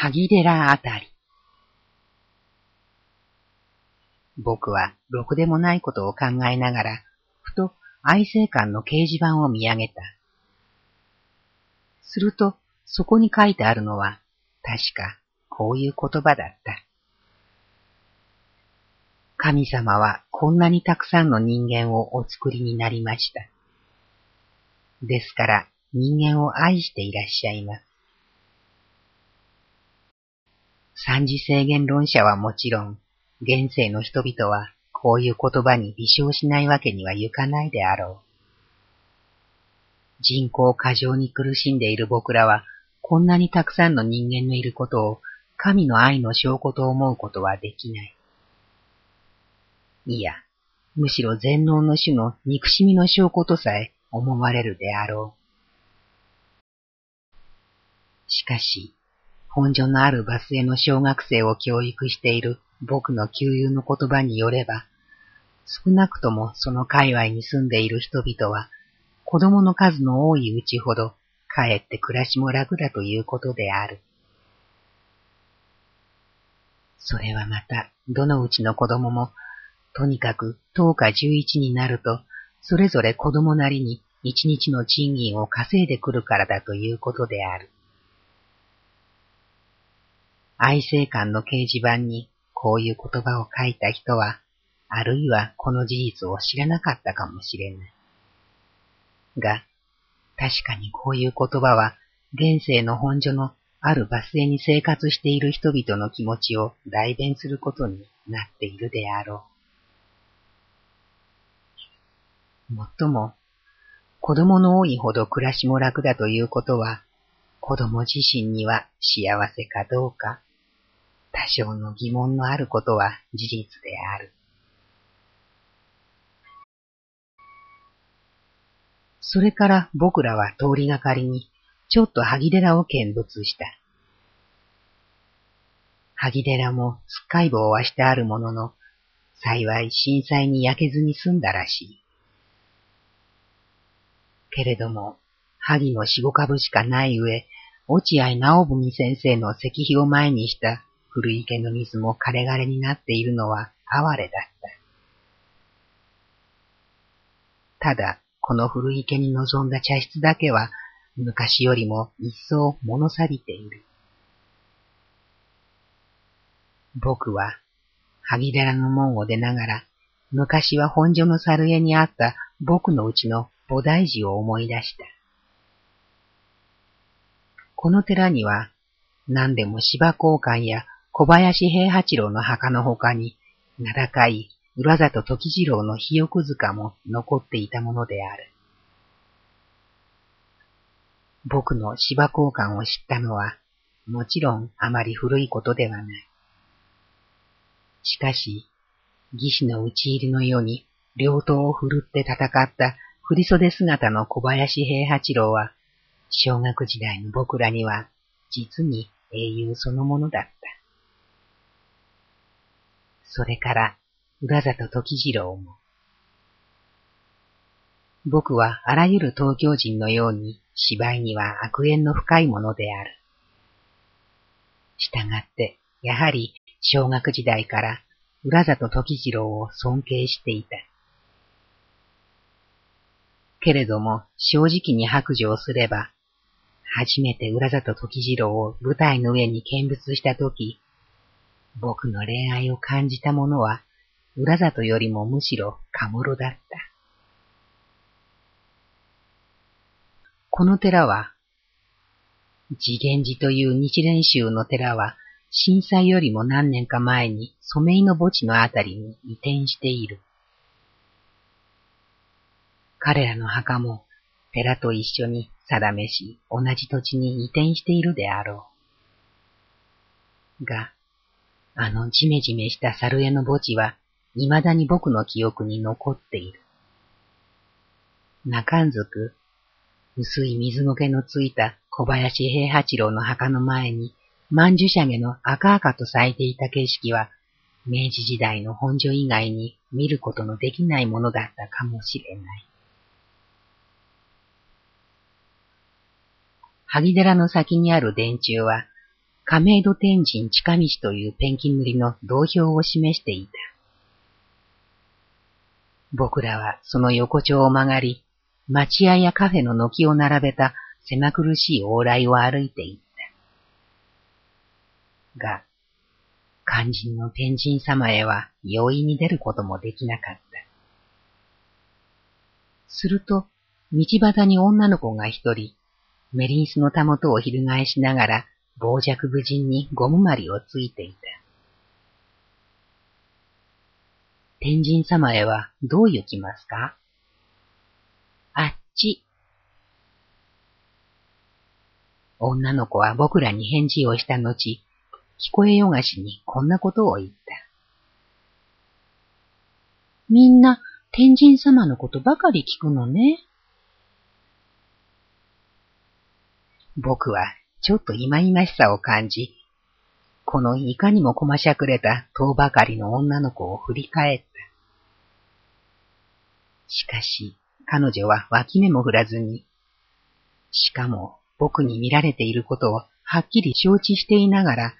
萩寺あたり。僕はろくでもないことを考えながら、ふと愛生館の掲示板を見上げた。すると、そこに書いてあるのは、確かこういう言葉だった。神様はこんなにたくさんの人間をお作りになりました。ですから人間を愛していらっしゃいます。三次制限論者はもちろん、現世の人々はこういう言葉に微笑しないわけにはいかないであろう。人口過剰に苦しんでいる僕らは、こんなにたくさんの人間のいることを神の愛の証拠と思うことはできない。いや、むしろ全能の種の憎しみの証拠とさえ思われるであろう。しかし、本所のあるバスへの小学生を教育している僕の旧友の言葉によれば、少なくともその界隈に住んでいる人々は、子供の数の多いうちほど、かえって暮らしも楽だということである。それはまた、どのうちの子供も、とにかく10日11になると、それぞれ子供なりに一日の賃金を稼いでくるからだということである。愛生館の掲示板にこういう言葉を書いた人は、あるいはこの事実を知らなかったかもしれない。が、確かにこういう言葉は、現世の本所のあるバス停に生活している人々の気持ちを代弁することになっているであろう。もっとも、子供の多いほど暮らしも楽だということは、子供自身には幸せかどうか、多少の疑問のあることは事実である。それから僕らは通りがかりに、ちょっと萩寺を見物した。萩寺もすっかい棒はしてあるものの、幸い震災に焼けずに済んだらしい。けれども、萩の四五株しかない上、落合直文先生の石碑を前にした古池の水も枯れ枯れになっているのは哀れだった。ただ、この古池に臨んだ茶室だけは、昔よりも一層物錆びている。僕は、萩寺の門を出ながら、昔は本所の猿絵にあった僕のうちの菩提寺を思い出した。この寺には、何でも芝交換や小林平八郎の墓の他に、名高い浦里時次郎の肥翼塚も残っていたものである。僕の芝交換を知ったのは、もちろんあまり古いことではない。しかし、義士の討ち入りのように両刀を振るって戦った振袖姿の小林平八郎は、小学時代の僕らには実に英雄そのものだった。それから、浦里時次郎も。僕はあらゆる東京人のように芝居には悪縁の深いものである。したがって、やはり小学時代から浦里時次郎を尊敬していた。けれども正直に白状すれば、初めて浦里時次郎を舞台の上に見物したとき、僕の恋愛を感じたものは、浦里よりもむしろカムロだった。この寺は、次元寺という日蓮宗の寺は、震災よりも何年か前に染井の墓地のあたりに移転している。彼らの墓も寺と一緒に定めし同じ土地に移転しているであろう。が、あのじめじめした猿絵の墓地は未だに僕の記憶に残っている。中んずく、薄い水の毛のついた小林平八郎の墓の前に、万樹シャゲの赤々と咲いていた景色は、明治時代の本所以外に見ることのできないものだったかもしれない。萩寺の先にある電柱は、亀戸天神近道というペンキ塗りの銅標を示していた。僕らはその横丁を曲がり、町屋やカフェの軒を並べた狭苦しい往来を歩いていった。が、肝心の天神様へは容易に出ることもできなかった。すると、道端に女の子が一人、メリンスのたもとを翻しながら、傍若無人にゴムまりをついていた。天神様へはどう行きますか？あっち。女の子は僕らに返事をした後、聞こえよがしにこんなことを言った。みんな天神様のことばかり聞くのね。僕はちょっと忌々しさを感じ、このいかにもこましゃくれた遠ばかりの女の子を振り返った。しかし、彼女は脇目も振らずに、しかも僕に見られていることをはっきり承知していながら、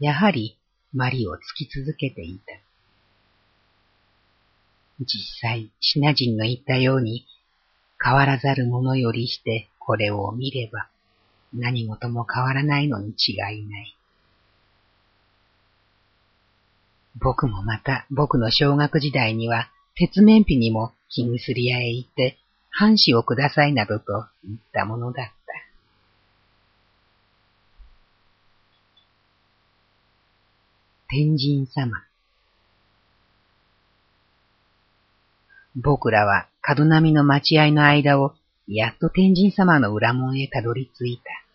やはりマリを突き続けていた。実際、シナ人の言ったように、変わらざるものよりしてこれを見れば、何事も変わらないのに違いない。僕もまた僕の小学時代には、鉄面皮にも金薬屋へ行って、半紙をくださいなどと言ったものだった。天神様。僕らは角波の待合の間をやっと天神様の裏門へたどり着いた。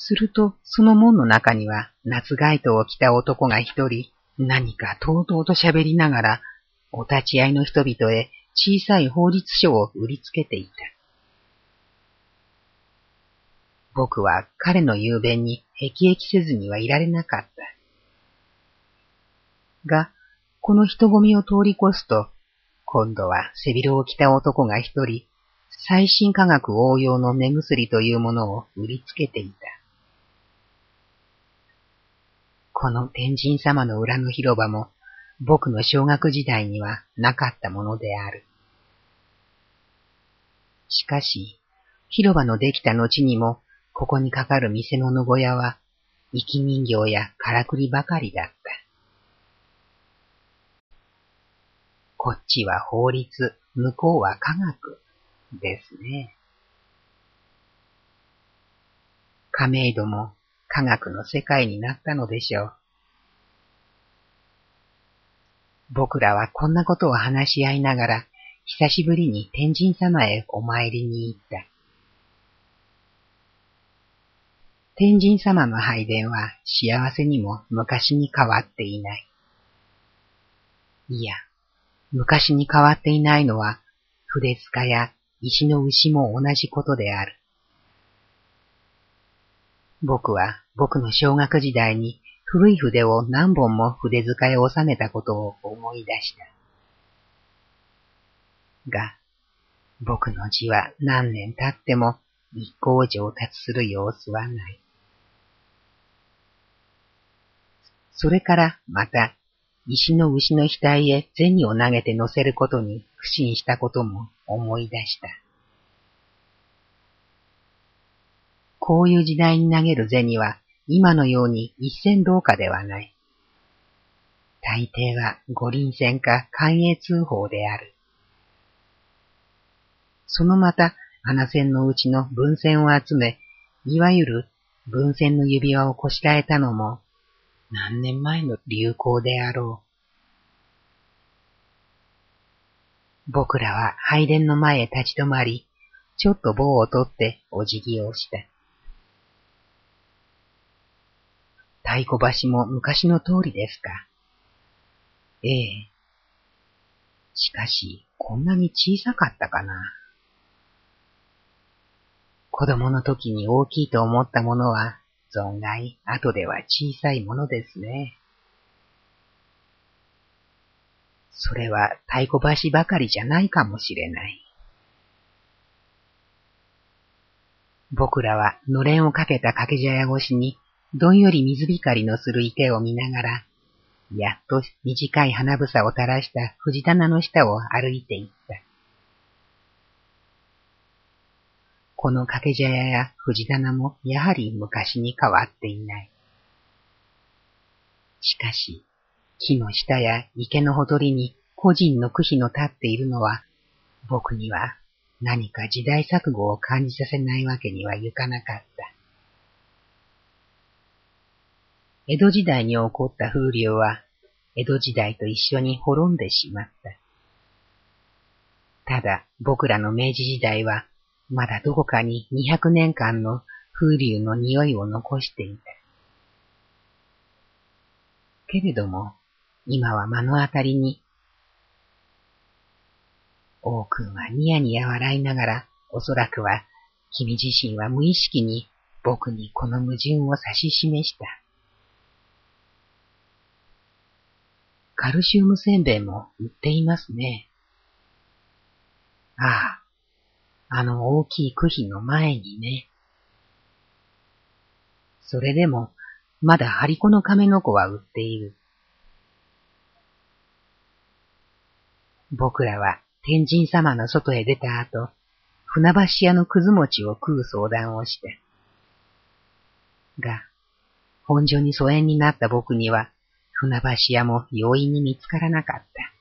すると、その門の中には夏街灯を着た男が一人、何かとうとうと喋りながら、お立ち会いの人々へ小さい法律書を売りつけていた。僕は彼の雄弁に辟易せずにはいられなかった。が、この人混みを通り越すと、今度は背広を着た男が一人、最新科学応用の目薬というものを売りつけていた。この天神様の裏の広場も、僕の小学時代にはなかったものである。しかし、広場のできた後にも、ここにかかる店のの小屋は、生き人形やからくりばかりだった。こっちは法律、向こうは科学、ですね。亀戸も科学の世界になったのでしょう。僕らはこんなことを話し合いながら、久しぶりに天神様へお参りに行った。天神様の拝殿は幸せにも昔に変わっていない。いや、昔に変わっていないのは、筆塚や石の牛も同じことである。僕は僕の小学時代に古い筆を何本も筆塚へ収めたことを思い出した。が、僕の字は何年経っても一向上達する様子はない。それからまた、石の牛の額へ銭を投げて乗せることに不信したことも思い出した。こういう時代に投げる銭は今のように一銭どうかではない。大抵は五輪戦か寛永通報である。そのまた、花線のうちの分線を集め、いわゆる分線の指輪をこしらえたのも、何年前の流行であろう。僕らは拝殿の前へ立ち止まり、ちょっと棒を取ってお辞儀をした。太鼓橋も昔の通りですか？ええ。しかし、こんなに小さかったかな？子供の時に大きいと思ったものは、存外、後では小さいものですね。それは太鼓橋ばかりじゃないかもしれない。僕らはのれんをかけた掛け茶屋越しに、どんより水光のする池を見ながら、やっと短い花房を垂らした藤棚の下を歩いていった。この掛け茶屋や藤棚もやはり昔に変わっていない。しかし、木の下や池のほとりに個人の区碑の立っているのは、僕には何か時代錯誤を感じさせないわけにはいかなかった。江戸時代に起こった風流は、江戸時代と一緒に滅んでしまった。ただ、僕らの明治時代は、まだどこかに200年間の風流の匂いを残していた。けれども、今は目の当たりに、王君はニヤニヤ笑いながら、おそらくは君自身は無意識に僕にこの矛盾を指し示した。カルシウムせんべいも売っていますね。ああ、あの大きい区碑の前にね。それでも、まだ張り子の亀の子は売っている。僕らは天神様の外へ出た後、船橋屋のくず餅を食う相談をした。が、本所に疎遠になった僕には、船橋屋も容易に見つからなかった。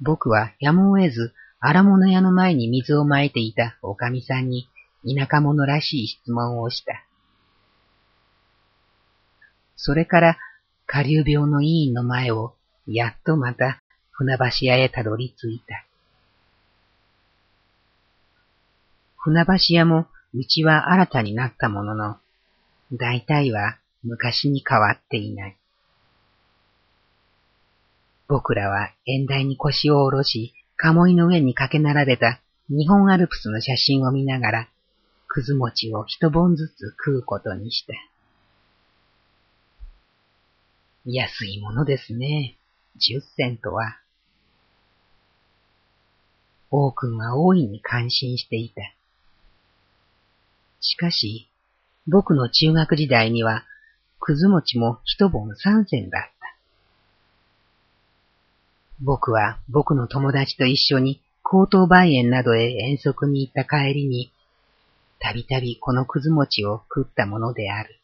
僕はやむを得ず荒物屋の前に水をまいていたおかみさんに田舎者らしい質問をした。それから下流病の委員の前をやっとまた船橋屋へたどり着いた。船橋屋もうちは新たになったものの、大体は昔に変わっていない。僕らは縁台に腰を下ろし、鴨居の上にかけ並べた日本アルプスの写真を見ながら、くず餅を一本ずつ食うことにした。安いものですね。十銭とは。王君は大いに感心していた。しかし、僕の中学時代には、くず餅も一本三銭だった。僕は僕の友達と一緒に高等梅園などへ遠足に行った帰りに、たびたびこのくず餅を食ったものである。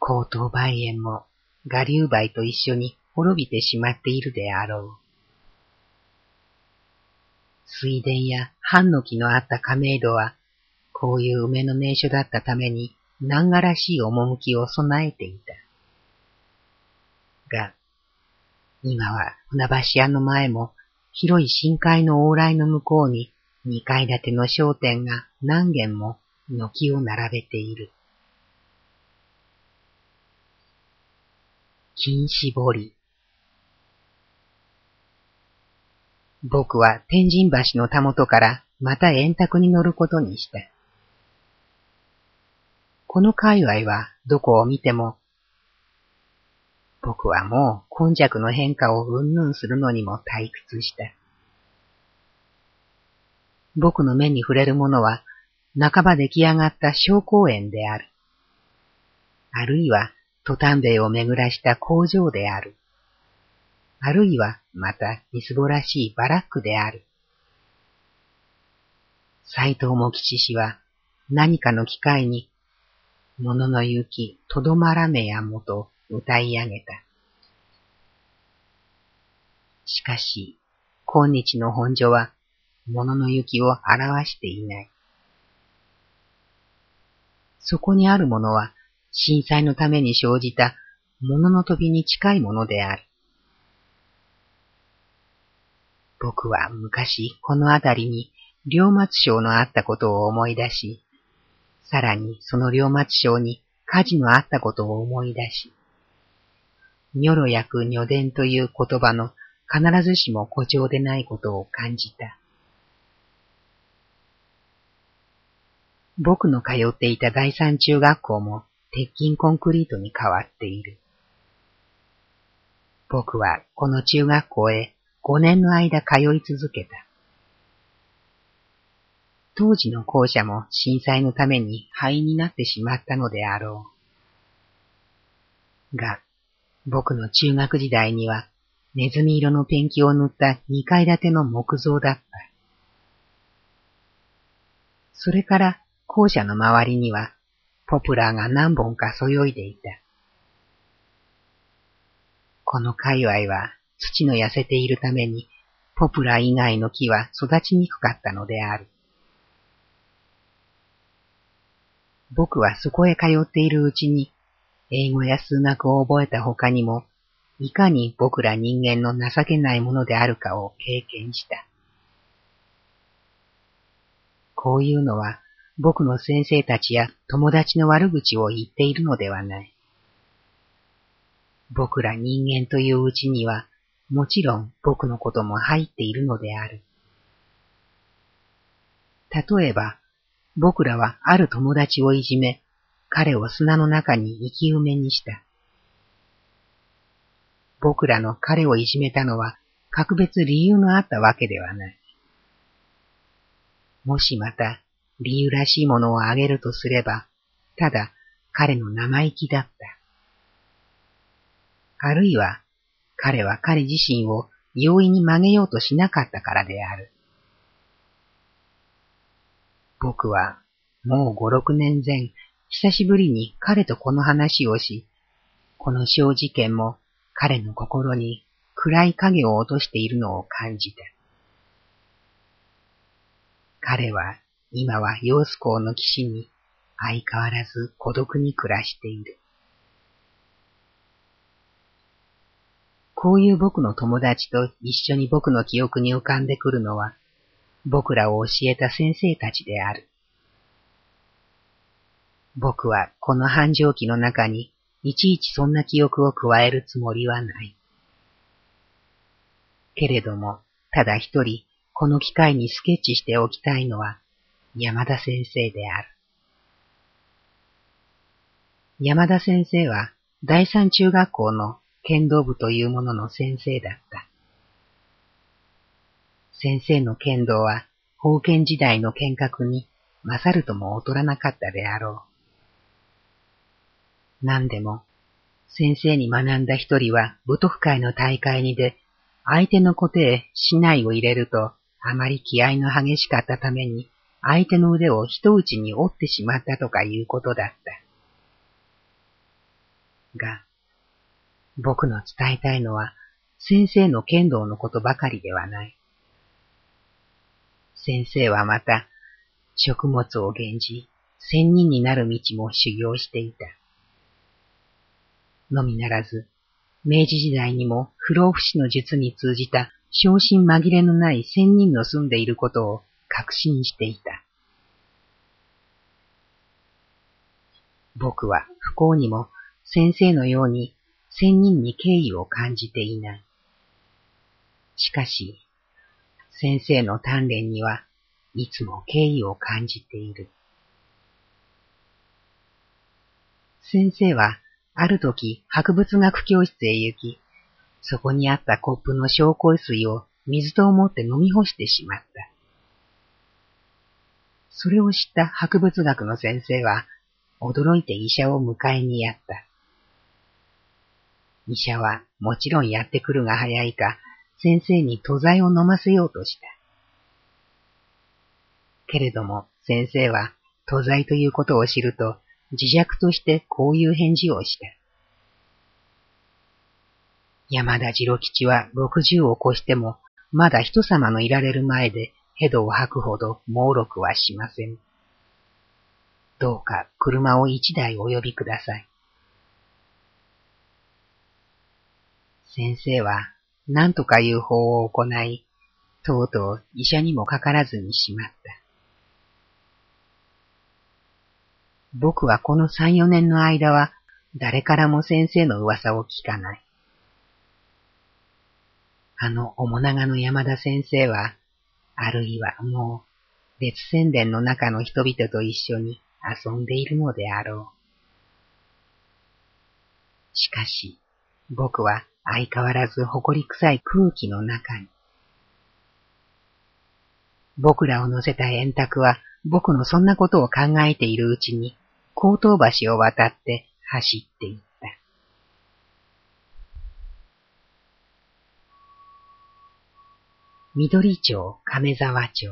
高等梅園も我流梅と一緒に滅びてしまっているであろう。水田や藩の木のあった亀戸は、こういう梅の名所だったために、難がらしい趣を備えていた。が、今は船橋屋の前も広い深海の往来の向こうに二階建ての商店が何軒も軒を並べている。金絞り。僕は天神橋のたもとからまた円卓に乗ることにした。この界隈はどこを見ても僕はもう今弱の変化をうんぬんするのにも退屈した。僕の目に触れるものは、半ば出来上がった小公園である。あるいは、トタンベイを巡らした工場である。あるいは、また、みすぼらしいバラックである。斎藤茂吉氏は、何かの機会に、ものの行き、とどまらめやもと、歌い上げた。しかし、今日の本所は、物のの行きを表していない。そこにあるものは、震災のために生じた物のの飛びに近いものである。僕は昔この辺りに龍松省のあったことを思い出し、さらにその龍松省に火事のあったことを思い出し、ニョロ役女伝という言葉の必ずしも誇張でないことを感じた。僕の通っていた第三中学校も鉄筋コンクリートに変わっている。僕はこの中学校へ5年の間通い続けた。当時の校舎も震災のために灰になってしまったのであろう。が、僕の中学時代にはネズミ色のペンキを塗った二階建ての木造だった。それから校舎の周りにはポプラーが何本かそよいでいた。この界隈は土の痩せているためにポプラー以外の木は育ちにくかったのである。僕はそこへ通っているうちに、英語や数学を覚えた他にも、いかに僕ら人間の情けないものであるかを経験した。こういうのは僕の先生たちや友達の悪口を言っているのではない。僕ら人間といううちにはもちろん僕のことも入っているのである。例えば、僕らはある友達をいじめ、彼を砂の中に生き埋めにした。僕らの彼をいじめたのは格別理由のあったわけではない。もしまた理由らしいものをあげるとすれば、ただ彼の生意気だった。あるいは彼は彼自身を容易に曲げようとしなかったからである。僕はもう五六年前、久しぶりに彼とこの話をし、この小事件も彼の心に暗い影を落としているのを感じた。彼は今は陽子港の岸に相変わらず孤独に暮らしている。こういう僕の友達と一緒に僕の記憶に浮かんでくるのは、僕らを教えた先生たちである。僕はこの繁盛期の中にいちいちそんな記憶を加えるつもりはない。けれども、ただ一人、この機会にスケッチしておきたいのは、山田先生である。山田先生は、第三中学校の剣道部というものの先生だった。先生の剣道は、封建時代の剣客に勝るとも劣らなかったであろう。何でも、先生に学んだ一人は武徳会の大会に出、相手の固定、竹刀を入れると、あまり気合の激しかったために、相手の腕を一打ちに折ってしまったとかいうことだった。が、僕の伝えたいのは、先生の剣道のことばかりではない。先生はまた、食物を減じ、仙人になる道も修行していた。のみならず、明治時代にも不老不死の術に通じた昇進紛れのない仙人の住んでいることを確信していた。僕は不幸にも先生のように仙人に敬意を感じていない。しかし、先生の鍛錬にはいつも敬意を感じている。先生はある時博物学教室へ行き、そこにあったコップの紹興水を水と思って飲み干してしまった。それを知った博物学の先生は、驚いて医者を迎えにやった。医者はもちろんやってくるが早いか、先生に塗剤を飲ませようとした。けれども先生は塗剤ということを知ると、自虐としてこういう返事をした。山田次郎吉は六十を越しても、まだ人様のいられる前でヘドを吐くほど猛録はしません。どうか車を一台お呼びください。先生は何とかいう法を行い、とうとう医者にもかからずにしまった。僕はこの三四年の間は誰からも先生の噂を聞かない。あの面長の山田先生は、あるいはもう別宣伝の中の人々と一緒に遊んでいるのであろう。しかし、僕は相変わらず誇り臭い空気の中に。僕らを乗せた円卓は僕のそんなことを考えているうちに、高等橋を渡って走っていった。緑町亀沢町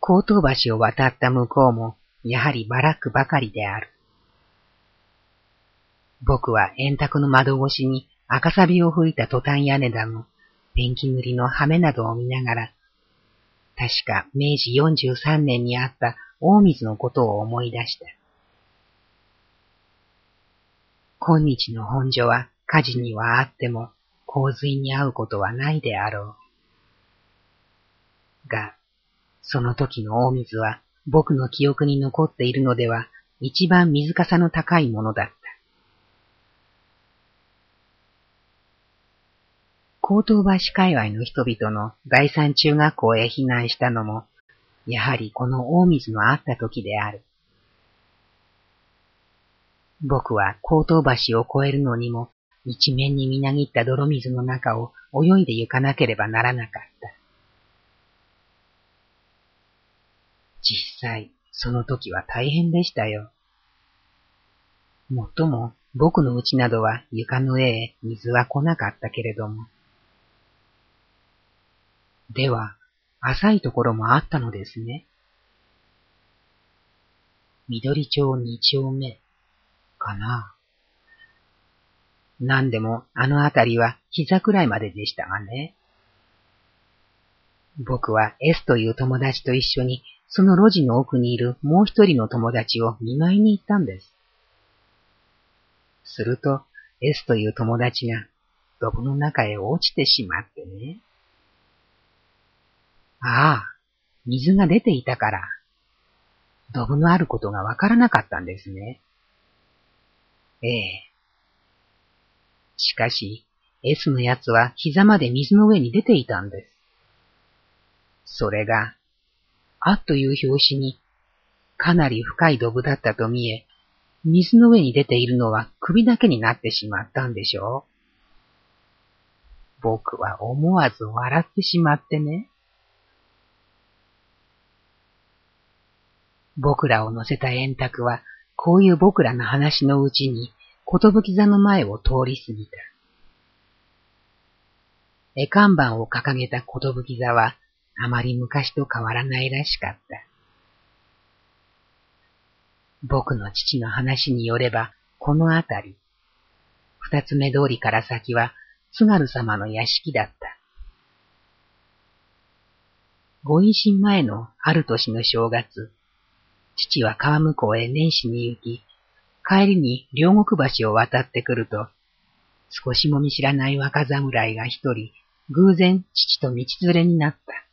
高等橋を渡った向こうも、やはりバラックばかりである。僕は円卓の窓越しに赤サビを吹いたトタン屋根だの、ペンキ塗りの羽目などを見ながら、確か明治43年にあった大水のことを思い出した。今日の本所は火事にはあっても洪水に遭うことはないであろう。が、その時の大水は僕の記憶に残っているのでは一番水かさの高いものだった。高等橋界隈の人々の第三中学校へ避難したのも、やはりこの大水のあった時である。僕は高等橋を越えるのにも、一面にみなぎった泥水の中を泳いで行かなければならなかった。実際、その時は大変でしたよ。もっとも、僕の家などは床の上へ水は来なかったけれども。では、浅いところもあったのですね。緑町二丁目、かな。何でもあのあたりは膝くらいまででしたがね。僕は S という友達と一緒にその路地の奥にいるもう一人の友達を見舞いに行ったんです。すると S という友達がドブの中へ落ちてしまってね。ああ、水が出ていたから、ドブのあることがわからなかったんですね。ええ。しかし、S のやつは膝まで水の上に出ていたんです。それが、あっという拍子に、かなり深いドブだったと見え、水の上に出ているのは首だけになってしまったんでしょう。僕は思わず笑ってしまってね。僕らを乗せた円卓は、こういう僕らの話のうちに、ことぶき座の前を通り過ぎた。絵看板を掲げたことぶき座は、あまり昔と変わらないらしかった。僕の父の話によれば、このあたり、二つ目通りから先は、津軽様の屋敷だった。ご維新前のある年の正月、父は川向こうへ年始に行き、帰りに両国橋を渡ってくると、少しも見知らない若侍が一人、偶然父と道連れになった。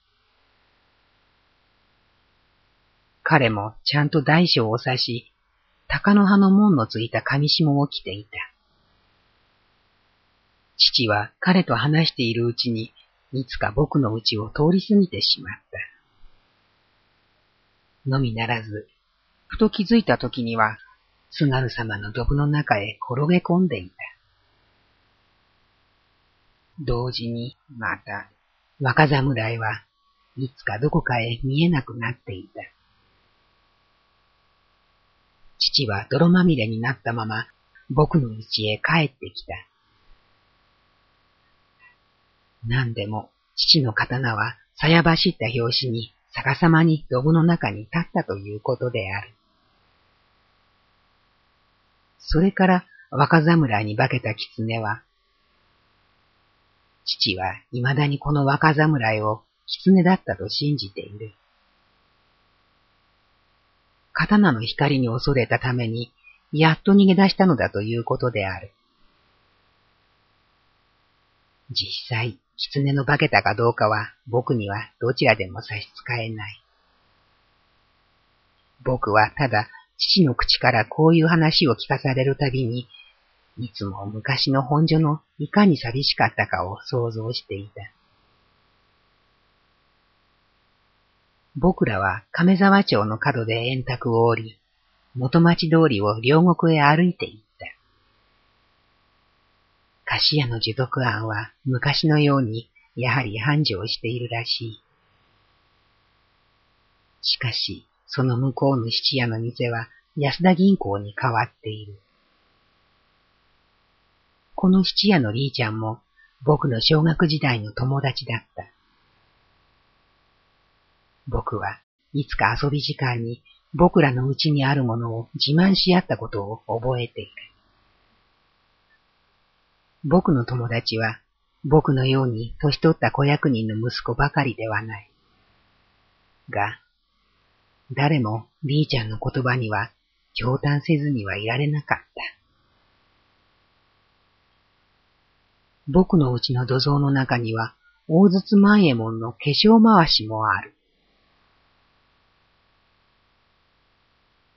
彼もちゃんと大小を指し、鷹の葉の門のついた紙紐を着ていた。父は彼と話しているうちに、いつか僕の家を通り過ぎてしまった。のみならず、ふと気づいた時には、津軽様の毒の中へ転げ込んでいた。同時に、また、若侍はいつかどこかへ見えなくなっていた。父は泥まみれになったまま、僕の家へ帰ってきた。何でも、父の刀は、さや走った拍子に逆さまにドブの中に立ったということである。それから若侍に化けた狐は、父は未だにこの若侍を狐だったと信じている。刀の光に恐れたために、やっと逃げ出したのだということである。実際、狐の化けたかどうかは僕にはどちらでも差し支えない。僕はただ父の口からこういう話を聞かされるたびに、いつも昔の本所のいかに寂しかったかを想像していた。僕らは亀沢町の角で円卓を降り、元町通りを両国へ歩いていった。菓子屋の受読案は昔のようにやはり繁盛しているらしい。しかし、その向こうの質屋の店は安田銀行に変わっている。この質屋のりーちゃんも僕の小学時代の友達だった。僕はいつか遊び時間に僕らのうちにあるものを自慢し合ったことを覚えている。僕の友達は僕のように年取った子役人の息子ばかりではない。が、誰もリーちゃんの言葉には驚嘆せずにはいられなかった。僕のうちの土蔵の中には大筒万右衛門の化粧回しもある。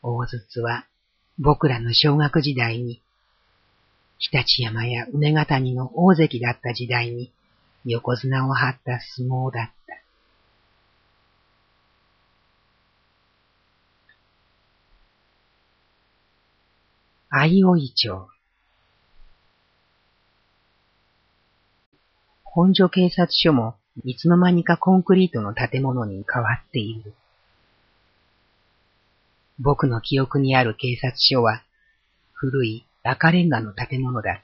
大筒は僕らの小学時代に日立山や梅ヶ谷の大関だった時代に横綱を張った相撲だった。相生町本所警察署もいつの間にかコンクリートの建物に変わっている。僕の記憶にある警察署は古い赤レンガの建物だった。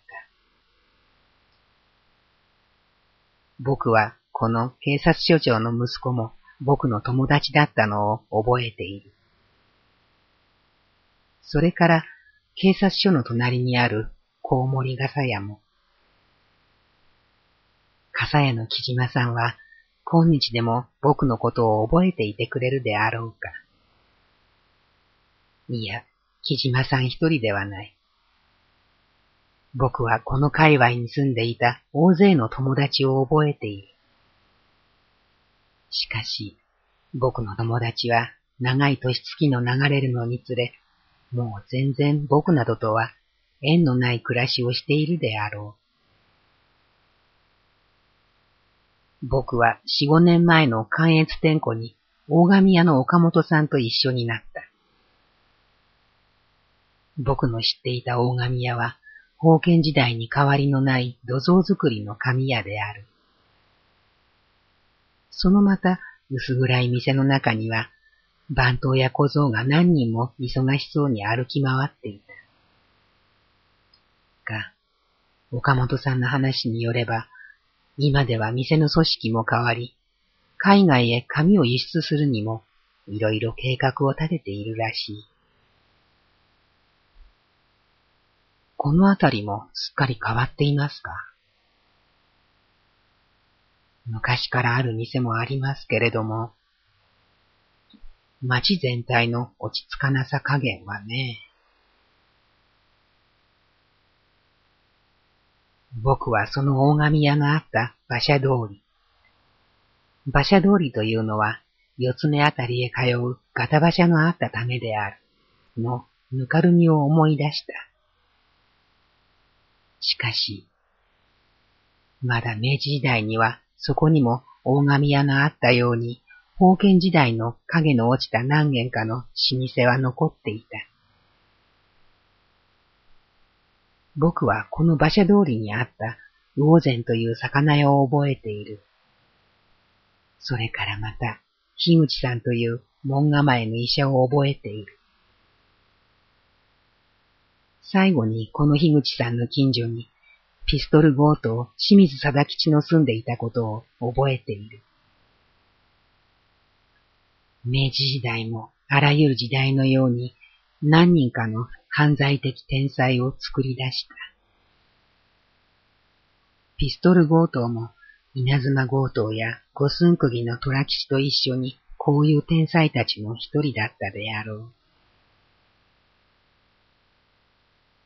僕はこの警察署長の息子も僕の友達だったのを覚えている。それから警察署の隣にあるコウモリ笠屋も。笠屋の木島さんは今日でも僕のことを覚えていてくれるであろうか。いや、木島さん一人ではない。僕はこの界隈に住んでいた大勢の友達を覚えている。しかし、僕の友達は長い年月の流れるのにつれ、もう全然僕などとは縁のない暮らしをしているであろう。僕は四五年前の関越天子に大神屋の岡本さんと一緒になった。僕の知っていた大神屋は封建時代に変わりのない土蔵作りの神屋である。そのまた薄暗い店の中には、番頭や小僧が何人も忙しそうに歩き回っていた。が、岡本さんの話によれば、今では店の組織も変わり、海外へ紙を輸出するにも、いろいろ計画を立てているらしい。このあたりもすっかり変わっていますか？昔からある店もありますけれども、街全体の落ち着かなさ加減はね、僕はその大神屋があった馬車通り。馬車通りというのは、四つ目あたりへ通うガタ馬車があったためである。のぬかるみを思い出した。しかし、まだ明治時代にはそこにも大神屋があったように、封建時代の影の落ちた何軒かの老舗は残っていた。僕はこの馬車通りにあった魚膳という魚屋を覚えている。それからまた、樋口さんという門構えの医者を覚えている。最後にこの樋口さんの近所に、ピストル強盗清水貞吉の住んでいたことを覚えている。明治時代もあらゆる時代のように何人かの犯罪的天才を作り出した。ピストル強盗も稲妻強盗や五寸釘の虎吉と一緒にこういう天才たちの一人だったであろう。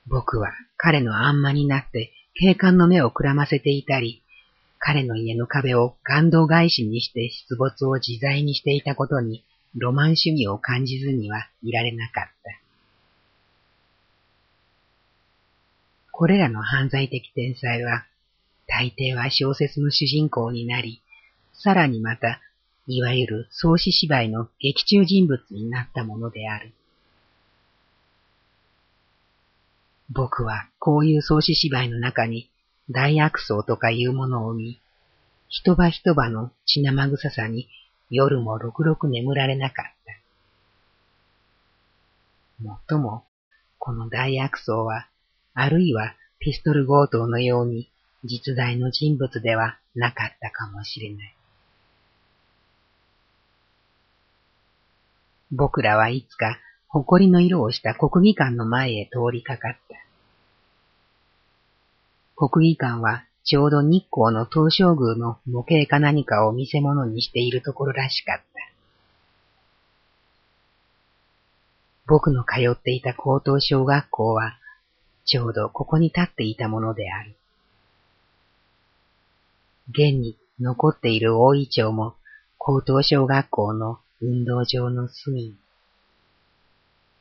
僕は彼のあんまになって警官の目をくらませていたり、彼の家の壁を感動返しにして出没を自在にしていたことにロマン主義を感じずにはいられなかった。これらの犯罪的天才は、大抵は小説の主人公になり、さらにまた、いわゆる創始芝居の劇中人物になったものである。僕はこういう創始芝居の中に大悪僧とかいうものを見、一晩一晩の血生臭さに夜もろくろく眠られなかった。もっとも、この大悪僧は、あるいはピストル強盗のように実在の人物ではなかったかもしれない。僕らはいつか誇りの色をした国技館の前へ通りかかった。国技館はちょうど日光の東照宮の模型か何かを見せ物にしているところらしかった。僕の通っていた高等小学校は、ちょうどここに立っていたものである。現に残っている大井町も高等小学校の運動場の隅に。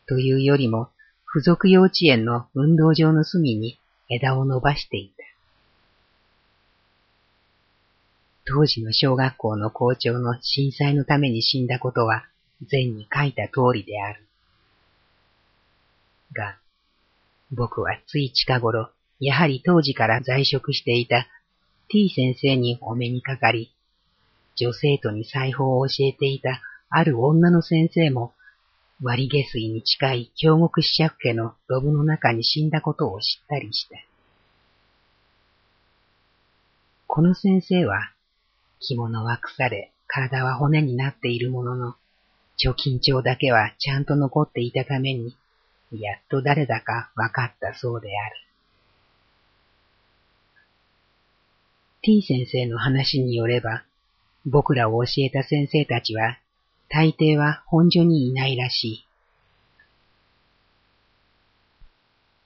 というよりも、付属幼稚園の運動場の隅に枝を伸ばしていた。当時の小学校の校長の震災のために死んだことは前に書いた通りである。が、僕はつい近頃、やはり当時から在職していた T 先生にお目にかかり、女生徒に裁縫を教えていたある女の先生も、割下水に近い京極子爵家のロブの中に死んだことを知ったりした。この先生は、着物は腐れ、体は骨になっているものの、貯金帳だけはちゃんと残っていたために、やっと誰だか分かったそうである。T 先生の話によれば、僕らを教えた先生たちは、大抵は本所にいないらしい。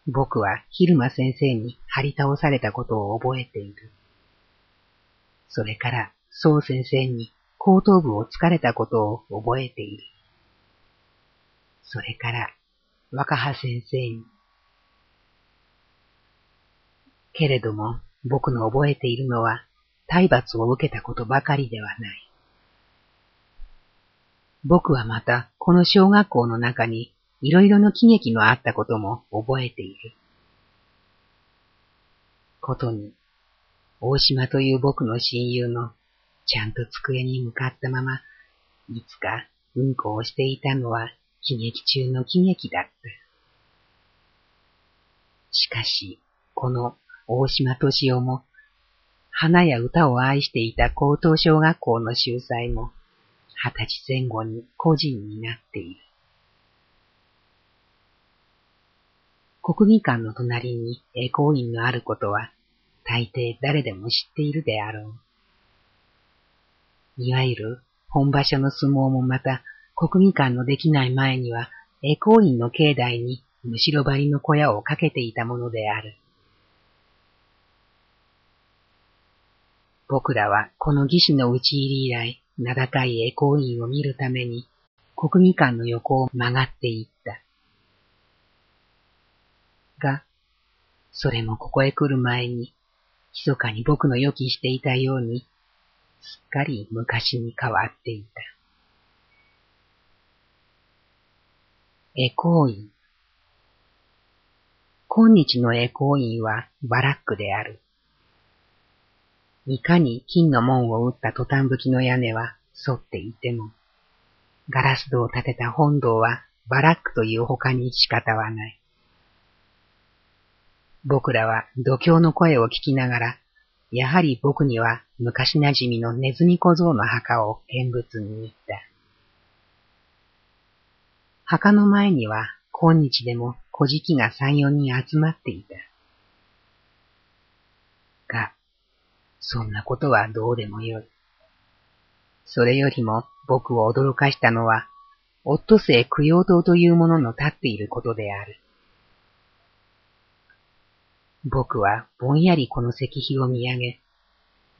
僕は昼間先生に張り倒されたことを覚えている。それから、宋先生に後頭部を突かれたことを覚えている。それから、若葉先生に。けれども、僕の覚えているのは、体罰を受けたことばかりではない。僕はまた、この小学校の中に、いろいろの喜劇のあったことも覚えている。ことに、大島という僕の親友の、ちゃんと机に向かったまま、いつかうんこをしていたのは喜劇中の喜劇だった。しかし、この大島敏夫も、花や歌を愛していた高等小学校の秀才も、二十歳前後に個人になっている。国技館の隣に栄光院のあることは、大抵誰でも知っているであろう。いわゆる本場所の相撲もまた、国技館のできない前には、栄光院の境内にむしろ張りの小屋をかけていたものである。僕らはこの義士の討ち入り以来、名高い栄光院を見るために、国技館の横を曲がっていった。が、それもここへ来る前に、密かに僕の予期していたように、すっかり昔に変わっていた。栄光院。今日の栄光院はバラックである。いかに金の門を打ったトタン吹きの屋根は反っていても、ガラス戸を建てた本堂はバラックという他に仕方はない。僕らは度胸の声を聞きながら、やはり僕には昔馴染みのネズミ小僧の墓を見物に行った。墓の前には今日でも小敷が三四人集まっていた。が、そんなことはどうでもよい。それよりも僕を驚かしたのは、オットセイ供養塔というものの立っていることである。僕はぼんやりこの石碑を見上げ、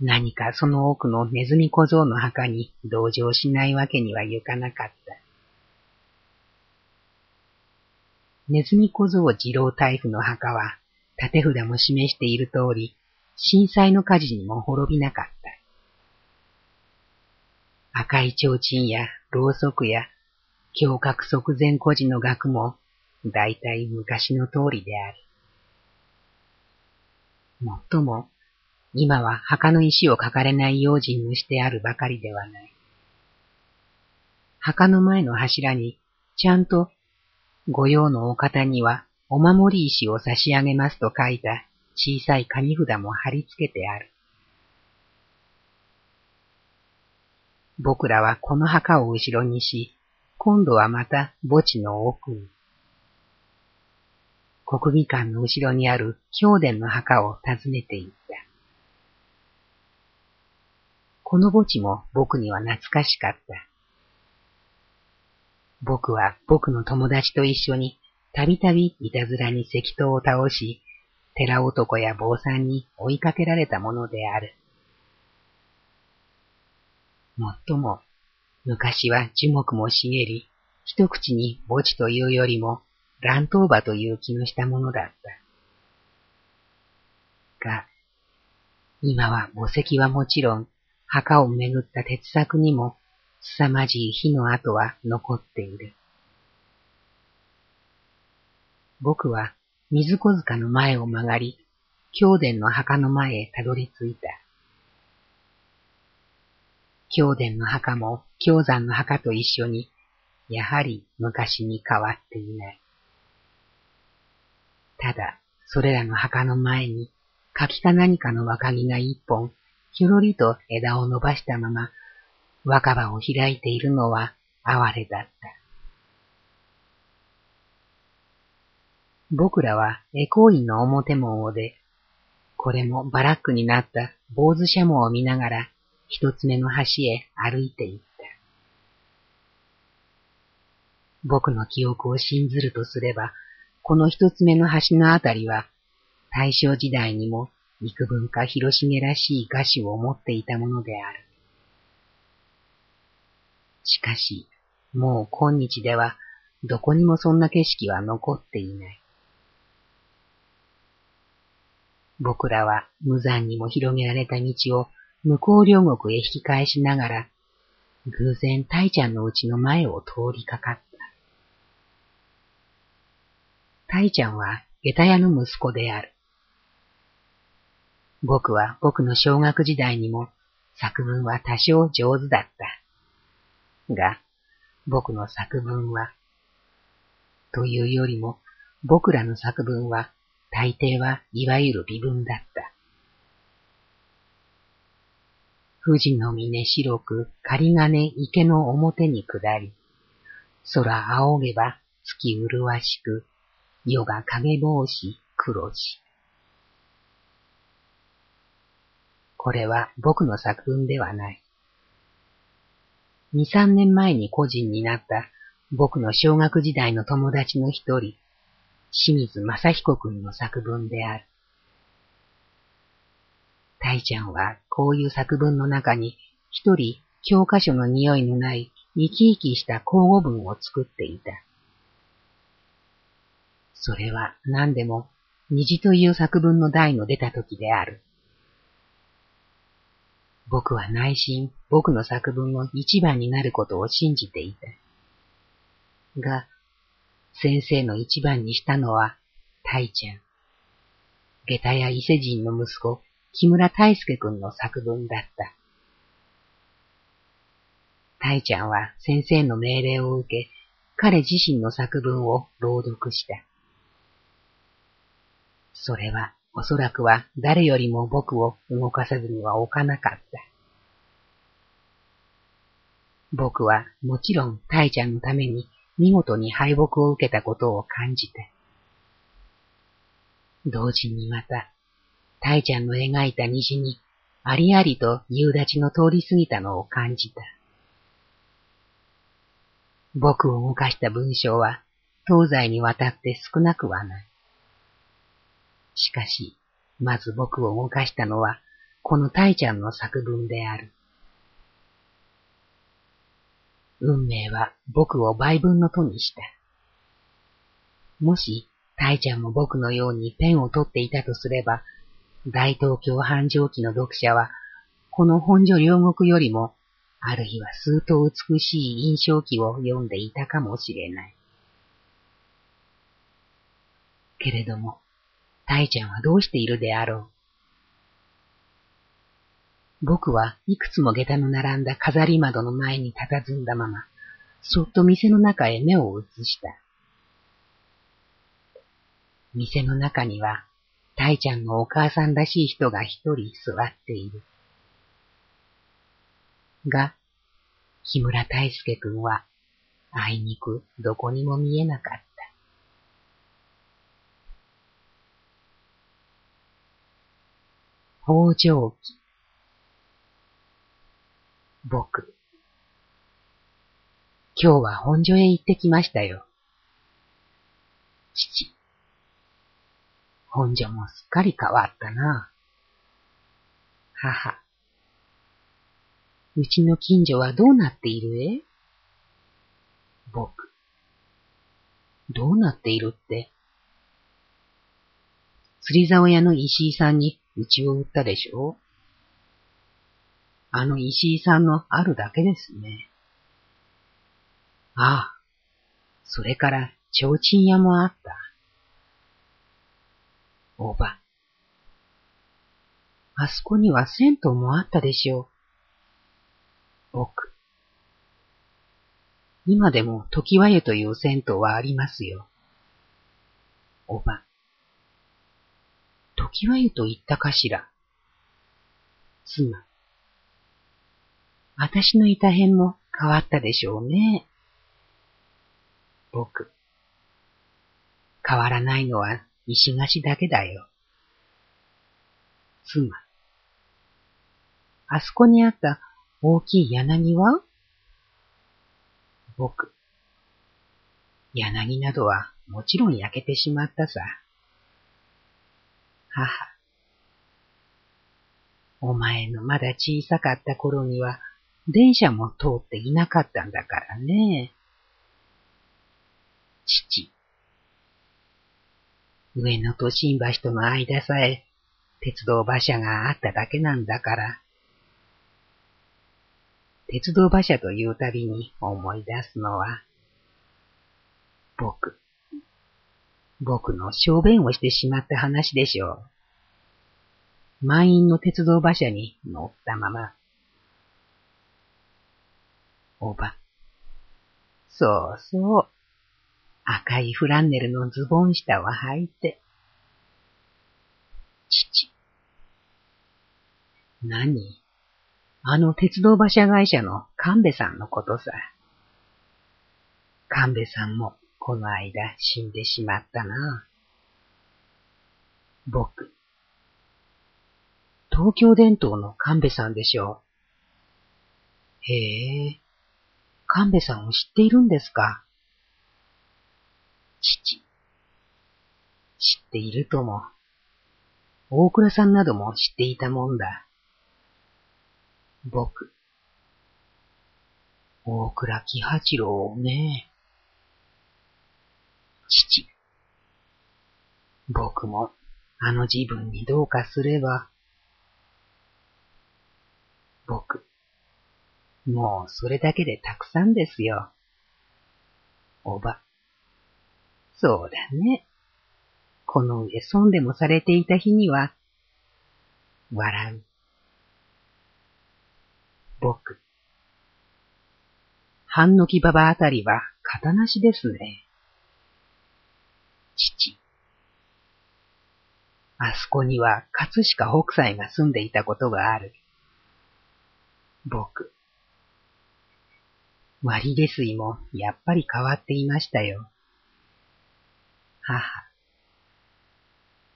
何かその奥のネズミ小僧の墓に同情しないわけにはいかなかった。ネズミ小僧二郎大夫の墓は、縦札も示している通り、震災の火事にも滅びなかった。赤い提灯やろうそくや胸郭側前孤児の額も大体昔の通りである。もっとも、今は墓の石をかかれない用心にしてあるばかりではない。墓の前の柱に、ちゃんと、御用のお方には、お守り石を差し上げますと書いた小さい紙札も貼り付けてある。僕らはこの墓を後ろにし、今度はまた墓地の奥に。国技館の後ろにある京殿の墓を訪ねていった。この墓地も僕には懐かしかった。僕は僕の友達と一緒にたびたびいたずらに石塔を倒し、寺男や坊さんに追いかけられたものである。もっとも、昔は樹木も茂り、一口に墓地というよりも乱闘馬という気のしたものだった。が、今は墓石はもちろん、墓をめぐった鉄柵にも凄まじい火の跡は残っている。僕は水小塚の前を曲がり、京殿の墓の前へたどり着いた。京殿の墓も京山の墓と一緒に、やはり昔に変わっていない。ただ、それらの墓の前に、柿か何かの若木が一本、ひょろりと枝を伸ばしたまま、若葉を開いているのは哀れだった。僕らはエコーインの表門を出、これもバラックになった坊主シャモを見ながら一つ目の橋へ歩いていった。僕の記憶を信ずるとすれば、この一つ目の橋のあたりは、大正時代にも幾分か広重らしい画種を持っていたものである。しかし、もう今日では、どこにもそんな景色は残っていない。僕らは無残にも広げられた道を向こう両国へ引き返しながら、偶然タイちゃんの家の前を通りかかった。タイちゃんは下駄屋の息子である。僕は僕の小学時代にも作文は多少上手だった。が、僕の作文は、というよりも、僕らの作文は、大抵はいわゆる微文だった。富士の峰白く仮金池の表に下り、空仰げば月麗しく、夜が影帽子黒し。これは僕の作文ではない。二三年前に個人になった僕の小学時代の友達の一人、清水正彦君の作文である。大ちゃんはこういう作文の中に一人教科書の匂いのない生き生きした交互文を作っていた。それは何でも虹という作文の題の出た時である。僕は内心、僕の作文の一番になることを信じていた。が、先生の一番にしたのは、大ちゃん。下駄や伊勢人の息子、木村大介くんの作文だった。大ちゃんは先生の命令を受け、彼自身の作文を朗読した。それはおそらくは誰よりも僕を動かさずには置かなかった。僕はもちろんタイちゃんのために見事に敗北を受けたことを感じた。同時にまた、タイちゃんの描いた虹にありありと夕立の通り過ぎたのを感じた。僕を動かした文章は東西にわたって少なくはない。しかし、まず僕を動かしたのは、このタイちゃんの作文である。運命は僕を倍分のとにした。もし、タイちゃんも僕のようにペンを取っていたとすれば、大東京繁盛記の読者は、この本所両国よりも、ある日は数と美しい印象記を読んでいたかもしれない。けれども、タイちゃんはどうしているであろう。僕はいくつも下駄の並んだ飾り窓の前に佇んだまま、そっと店の中へ目を移した。店の中には、タイちゃんのお母さんらしい人が一人座っている。が、木村大介くんは、あいにくどこにも見えなかった。北条記僕。今日は本所へ行ってきましたよ。父。本所もすっかり変わったな。母。うちの近所はどうなっているえ？僕。どうなっているって？釣り竿屋の石井さんにうちを売ったでしょ？あの石井さんのあるだけですね。ああ、それから提灯屋もあった。おば。あそこには銭湯もあったでしょう。僕。今でも時和湯という銭湯はありますよ。おば。時和湯と言ったかしら。妻。私のいた辺も変わったでしょうね。僕。変わらないのは石菓子だけだよ。妻。あそこにあった大きい柳は？僕。柳などはもちろん焼けてしまったさ。母。お前のまだ小さかった頃には電車も通っていなかったんだからね。父。上野と新橋との間さえ鉄道馬車があっただけなんだから。鉄道馬車というたびに思い出すのは、僕、僕の小便をしてしまった話でしょう。満員の鉄道馬車に乗ったまま。おば。そうそう。赤いフランネルのズボン下を履いて。父。何？あの鉄道馬車会社の神戸さんのことさ。神戸さんもこの間死んでしまったな。僕。東京伝統の神戸さんでしょう。へえ、神戸さんを知っているんですか？父。知っているとも。大倉さんなども知っていたもんだ。僕。大倉喜八郎ね。父。僕もあの自分にどうかすれば。僕。もうそれだけでたくさんですよ。おば。そうだね。この上損でもされていた日には、笑う。僕。半の木馬場あたりは型なしですね。父。あそこには葛飾北斎が住んでいたことがある。僕。割下水もやっぱり変わっていましたよ。母。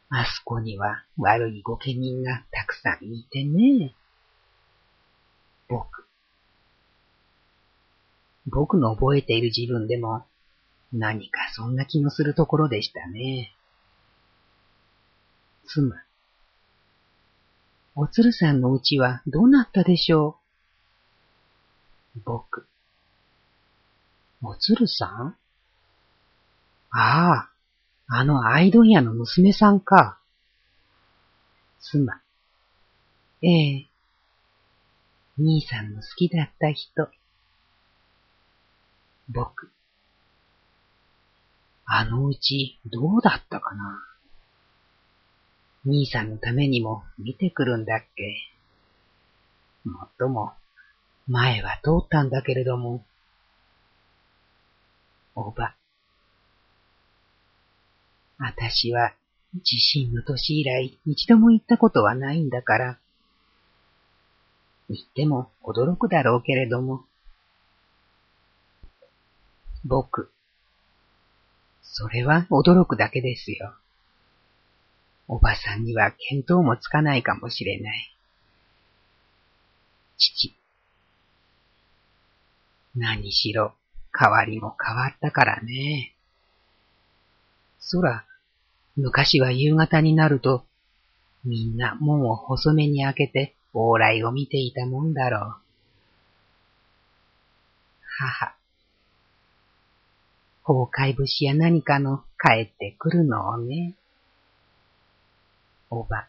あそこには悪い御家人がたくさんいてね。僕。僕の覚えている自分でも何かそんな気のするところでしたね。妻。おつるさんのうちはどうなったでしょう？僕。おつるさん？ああ、あのアイドニアの娘さんか。妻。ええ、兄さんの好きだった人。僕。あのうちどうだったかな？兄さんのためにも見てくるんだっけもっとも、前は通ったんだけれども、おば。あたしは地震の年以来一度も行ったことはないんだから、行っても驚くだろうけれども、僕、それは驚くだけですよ。おばさんには見当もつかないかもしれない。父。何しろ、変わりも変わったからね。そら、昔は夕方になると、みんな門を細めに開けて往来を見ていたもんだろう。母。崩壊節や何かの帰ってくるのをね。おば。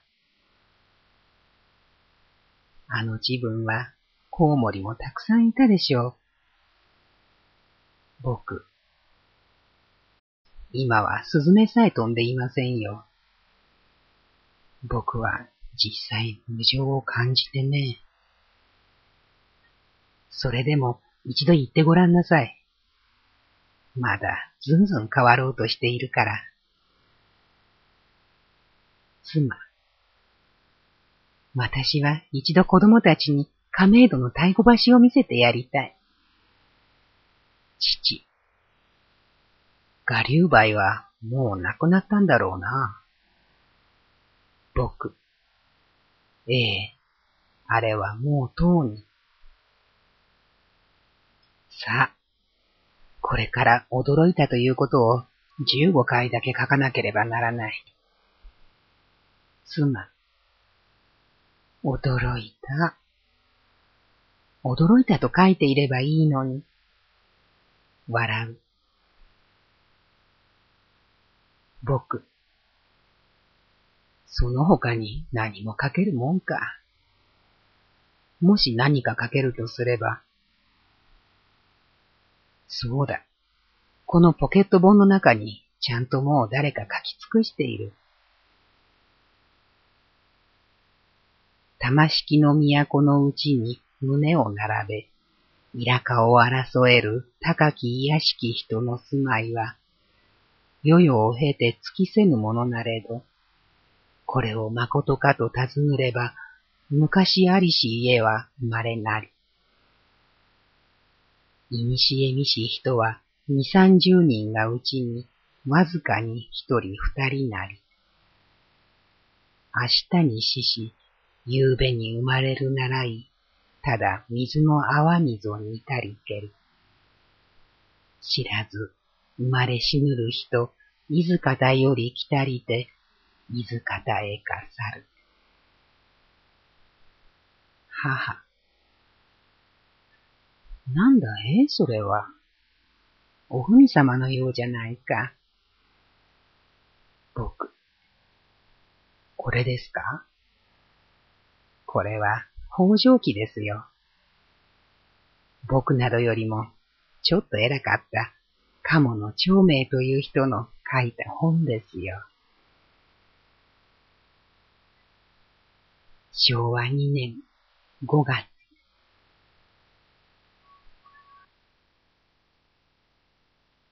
あの自分はコウモリもたくさんいたでしょう。僕。今はスズメさえ飛んでいませんよ。僕は実際無情を感じてね。それでも一度言ってごらんなさい。まだずんずん変わろうとしているから。妻。私は一度子供たちに亀戸の太鼓橋を見せてやりたい。父。ガリュウバイはもう亡くなったんだろうな。僕。ええ、あれはもうとうに。さあ、これから驚いたということを15回だけ書かなければならない。妻。驚いた。驚いたと書いていればいいのに。笑う。僕。その他に何も書けるもんか。もし何か書けるとすれば、そうだ。このポケット本の中にちゃんともう誰か書き尽くしている。玉敷の都のうちに胸を並べ、イかを争える高き癒しき人の住まいは、世々を経て尽きせぬものなれど、これを誠かと尋ねれば、昔ありし家は生まれなり。いにしえみし人は二三十人がうちにわずかに一人二人なり。明日に死し、夕べに生まれるならい、ただ水の泡水を煮たりける。知らず、生まれ死ぬる人、いずかたより来たりて、いずかたへか去る。母。なんだえそれは。おふみ様のようじゃないか。僕。これですか？これは北条記ですよ。僕などよりもちょっと偉かった鴨の長明という人の書いた本ですよ。昭和2年5月